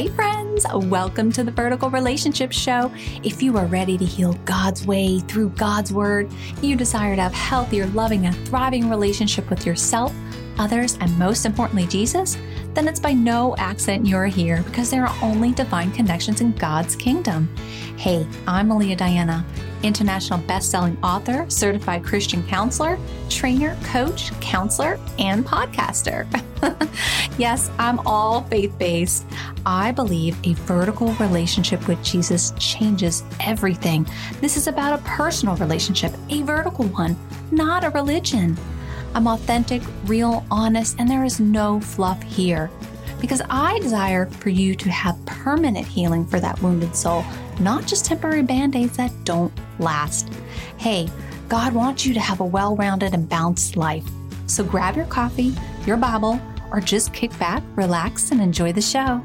Hey, friends, welcome to the Vertical Relationship Show. If you are ready to heal God's way through God's Word, you desire to have healthier, loving, and thriving relationship with yourself, others, and most importantly, Jesus, then it's by no accident you're here because there are only divine connections in God's kingdom. Hey, I'm Melia Diana, international best-selling author, certified Christian counselor, trainer, coach, counselor, and podcaster. yes, I'm all faith-based. I believe a vertical relationship with Jesus changes everything. This is about a personal relationship, a vertical one, not a religion. I'm authentic, real, honest, and there is no fluff here. Because I desire for you to have permanent healing for that wounded soul, not just temporary band aids that don't last. Hey, God wants you to have a well rounded and balanced life. So grab your coffee, your Bible, or just kick back, relax, and enjoy the show.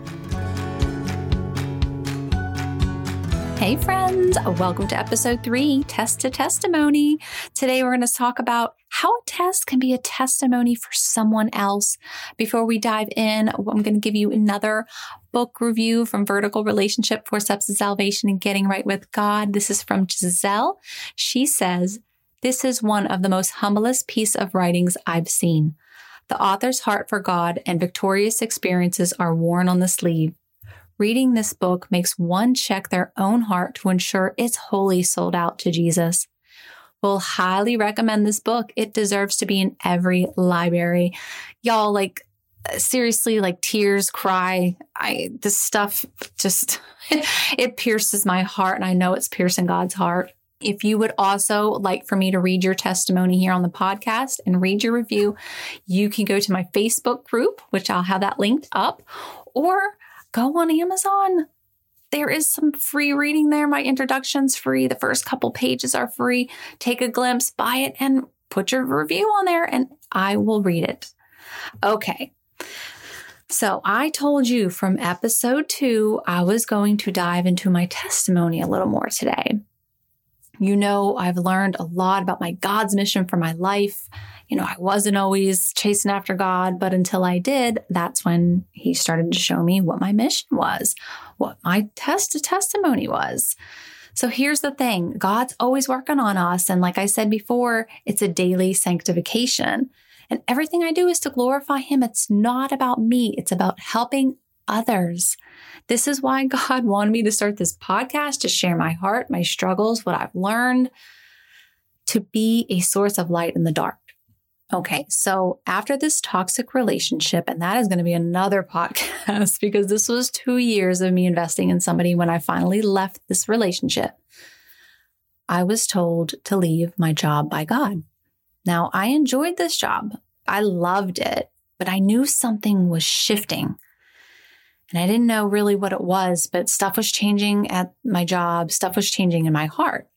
Hey, friends, welcome to episode three Test to Testimony. Today, we're going to talk about how a test can be a testimony for someone else. Before we dive in, I'm going to give you another book review from Vertical Relationship Four Steps to Salvation and Getting Right with God. This is from Giselle. She says, This is one of the most humblest piece of writings I've seen. The author's heart for God and victorious experiences are worn on the sleeve. Reading this book makes one check their own heart to ensure it's wholly sold out to Jesus. We'll highly recommend this book. It deserves to be in every library. Y'all, like, seriously, like tears, cry. I, this stuff just, it pierces my heart, and I know it's piercing God's heart. If you would also like for me to read your testimony here on the podcast and read your review, you can go to my Facebook group, which I'll have that linked up, or go on Amazon. There is some free reading there. My introduction's free. The first couple pages are free. Take a glimpse, buy it, and put your review on there, and I will read it. Okay. So, I told you from episode two, I was going to dive into my testimony a little more today. You know, I've learned a lot about my God's mission for my life you know, I wasn't always chasing after God, but until I did, that's when He started to show me what my mission was, what my test testimony was. So here's the thing God's always working on us. And like I said before, it's a daily sanctification. And everything I do is to glorify Him. It's not about me, it's about helping others. This is why God wanted me to start this podcast to share my heart, my struggles, what I've learned, to be a source of light in the dark. Okay, so after this toxic relationship, and that is going to be another podcast because this was two years of me investing in somebody when I finally left this relationship, I was told to leave my job by God. Now, I enjoyed this job, I loved it, but I knew something was shifting. And I didn't know really what it was, but stuff was changing at my job, stuff was changing in my heart.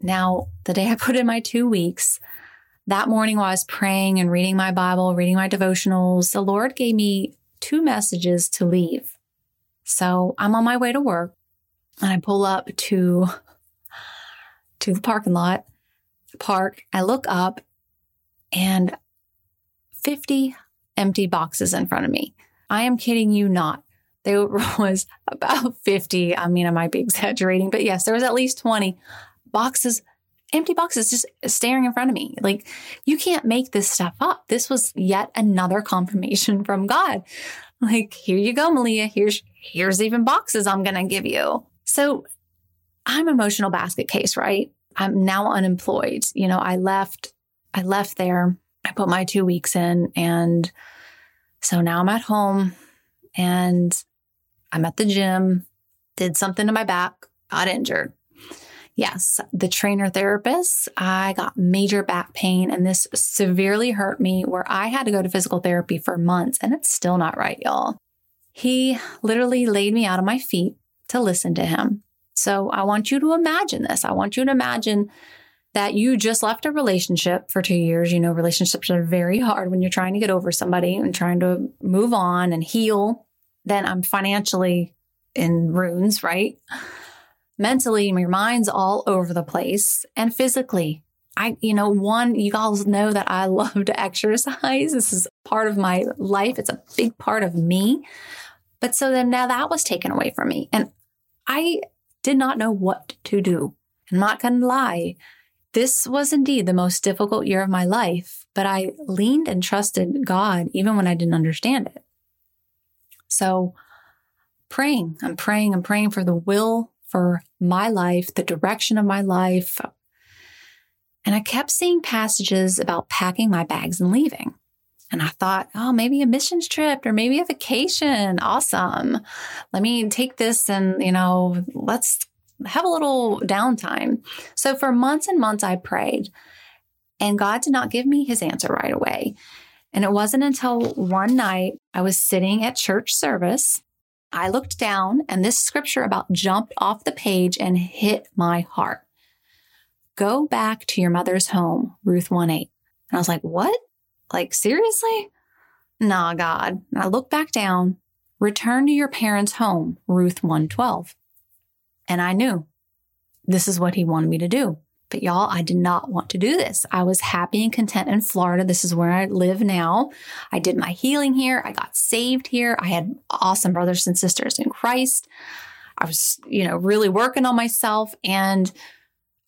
Now, the day I put in my two weeks, that morning while I was praying and reading my Bible, reading my devotionals, the Lord gave me two messages to leave. So I'm on my way to work and I pull up to, to the parking lot, park. I look up and 50 empty boxes in front of me. I am kidding you not. There was about 50. I mean, I might be exaggerating, but yes, there was at least 20 boxes empty boxes just staring in front of me. Like, you can't make this stuff up. This was yet another confirmation from God. Like, here you go, Melia. Here's here's even boxes I'm gonna give you. So I'm emotional basket case, right? I'm now unemployed. You know, I left, I left there. I put my two weeks in and so now I'm at home and I'm at the gym, did something to my back, got injured. Yes, the trainer therapist, I got major back pain and this severely hurt me where I had to go to physical therapy for months and it's still not right, y'all. He literally laid me out on my feet to listen to him. So I want you to imagine this. I want you to imagine that you just left a relationship for two years. You know, relationships are very hard when you're trying to get over somebody and trying to move on and heal. Then I'm financially in ruins, right? mentally, your mind's all over the place and physically. I, you know, one, you guys know that I love to exercise. This is part of my life. It's a big part of me. But so then now that was taken away from me. And I did not know what to do. I'm not going to lie. This was indeed the most difficult year of my life, but I leaned and trusted God even when I didn't understand it. So, praying, I'm praying, I'm praying for the will for my life, the direction of my life. And I kept seeing passages about packing my bags and leaving. And I thought, oh, maybe a missions trip or maybe a vacation. Awesome. Let me take this and, you know, let's have a little downtime. So for months and months, I prayed, and God did not give me his answer right away. And it wasn't until one night I was sitting at church service. I looked down, and this scripture about jumped off the page and hit my heart. Go back to your mother's home, Ruth 1 8. And I was like, what? Like, seriously? Nah, God. And I looked back down, return to your parents' home, Ruth 1 12. And I knew this is what he wanted me to do. But y'all, I did not want to do this. I was happy and content in Florida. This is where I live now. I did my healing here. I got saved here. I had awesome brothers and sisters in Christ. I was, you know, really working on myself and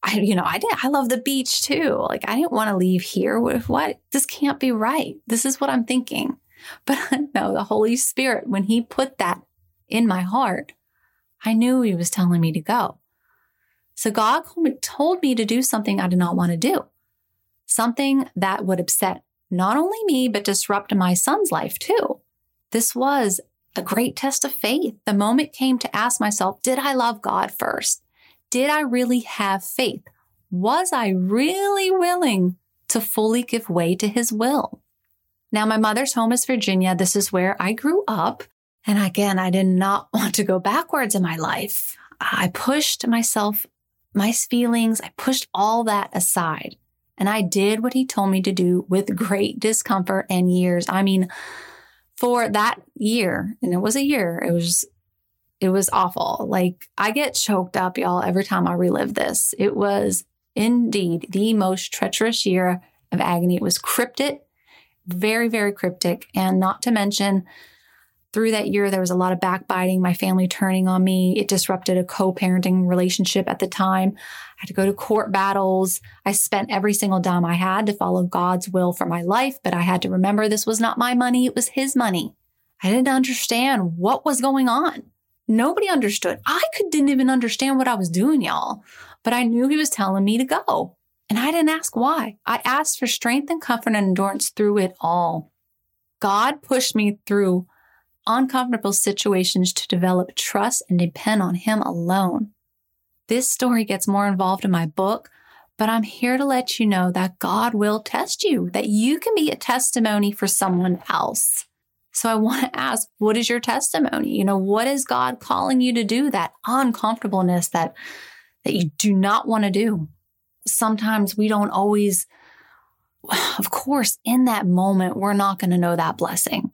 I, you know, I did, I love the beach too. Like I didn't want to leave here. What, what? This can't be right. This is what I'm thinking. But no, the Holy Spirit, when he put that in my heart, I knew he was telling me to go. So God told me to do something I did not want to do, something that would upset not only me, but disrupt my son's life too. This was a great test of faith. The moment came to ask myself, did I love God first? Did I really have faith? Was I really willing to fully give way to his will? Now, my mother's home is Virginia. This is where I grew up. And again, I did not want to go backwards in my life. I pushed myself, my feelings, I pushed all that aside. And I did what he told me to do with great discomfort and years. I mean, for that year, and it was a year, it was it was awful. Like I get choked up, y'all, every time I relive this. It was indeed the most treacherous year of agony. It was cryptic, very, very cryptic. And not to mention, through that year, there was a lot of backbiting, my family turning on me. It disrupted a co parenting relationship at the time. I had to go to court battles. I spent every single dime I had to follow God's will for my life, but I had to remember this was not my money, it was His money. I didn't understand what was going on. Nobody understood. I could, didn't even understand what I was doing, y'all, but I knew He was telling me to go. And I didn't ask why. I asked for strength and comfort and endurance through it all. God pushed me through uncomfortable situations to develop trust and depend on Him alone. This story gets more involved in my book, but I'm here to let you know that God will test you, that you can be a testimony for someone else. So I want to ask, what is your testimony? You know, what is God calling you to do? That uncomfortableness that, that you do not want to do. Sometimes we don't always, of course, in that moment, we're not going to know that blessing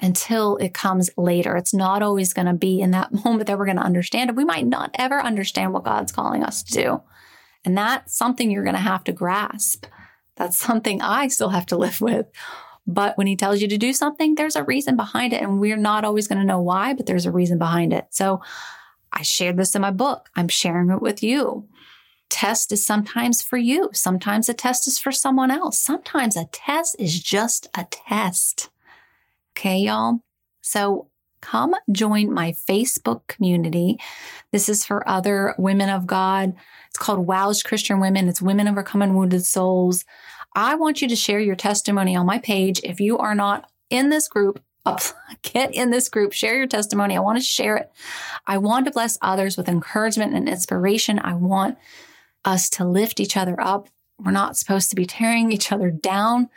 until it comes later. It's not always going to be in that moment that we're going to understand it. We might not ever understand what God's calling us to do. And that's something you're going to have to grasp. That's something I still have to live with. But when he tells you to do something, there's a reason behind it. And we're not always going to know why, but there's a reason behind it. So I shared this in my book. I'm sharing it with you. Test is sometimes for you. Sometimes a test is for someone else. Sometimes a test is just a test. Okay, y'all? So come join my Facebook community. This is for other women of God. It's called Wow's Christian Women. It's Women Overcoming Wounded Souls. I want you to share your testimony on my page. If you are not in this group, get in this group, share your testimony. I want to share it. I want to bless others with encouragement and inspiration. I want us to lift each other up. We're not supposed to be tearing each other down.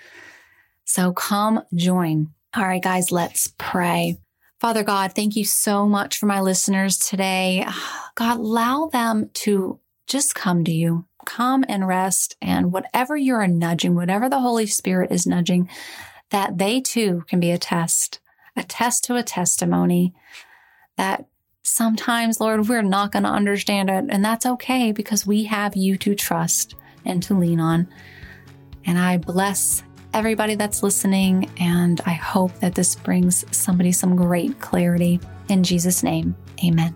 So come join. All right, guys, let's pray. Father God, thank you so much for my listeners today. God, allow them to just come to you, come and rest. And whatever you're nudging, whatever the Holy Spirit is nudging, that they too can be a test, a test to a testimony that sometimes, Lord, we're not going to understand it. And that's okay because we have you to trust and to lean on. And I bless everybody that's listening. And I hope that this brings somebody some great clarity. In Jesus' name, amen.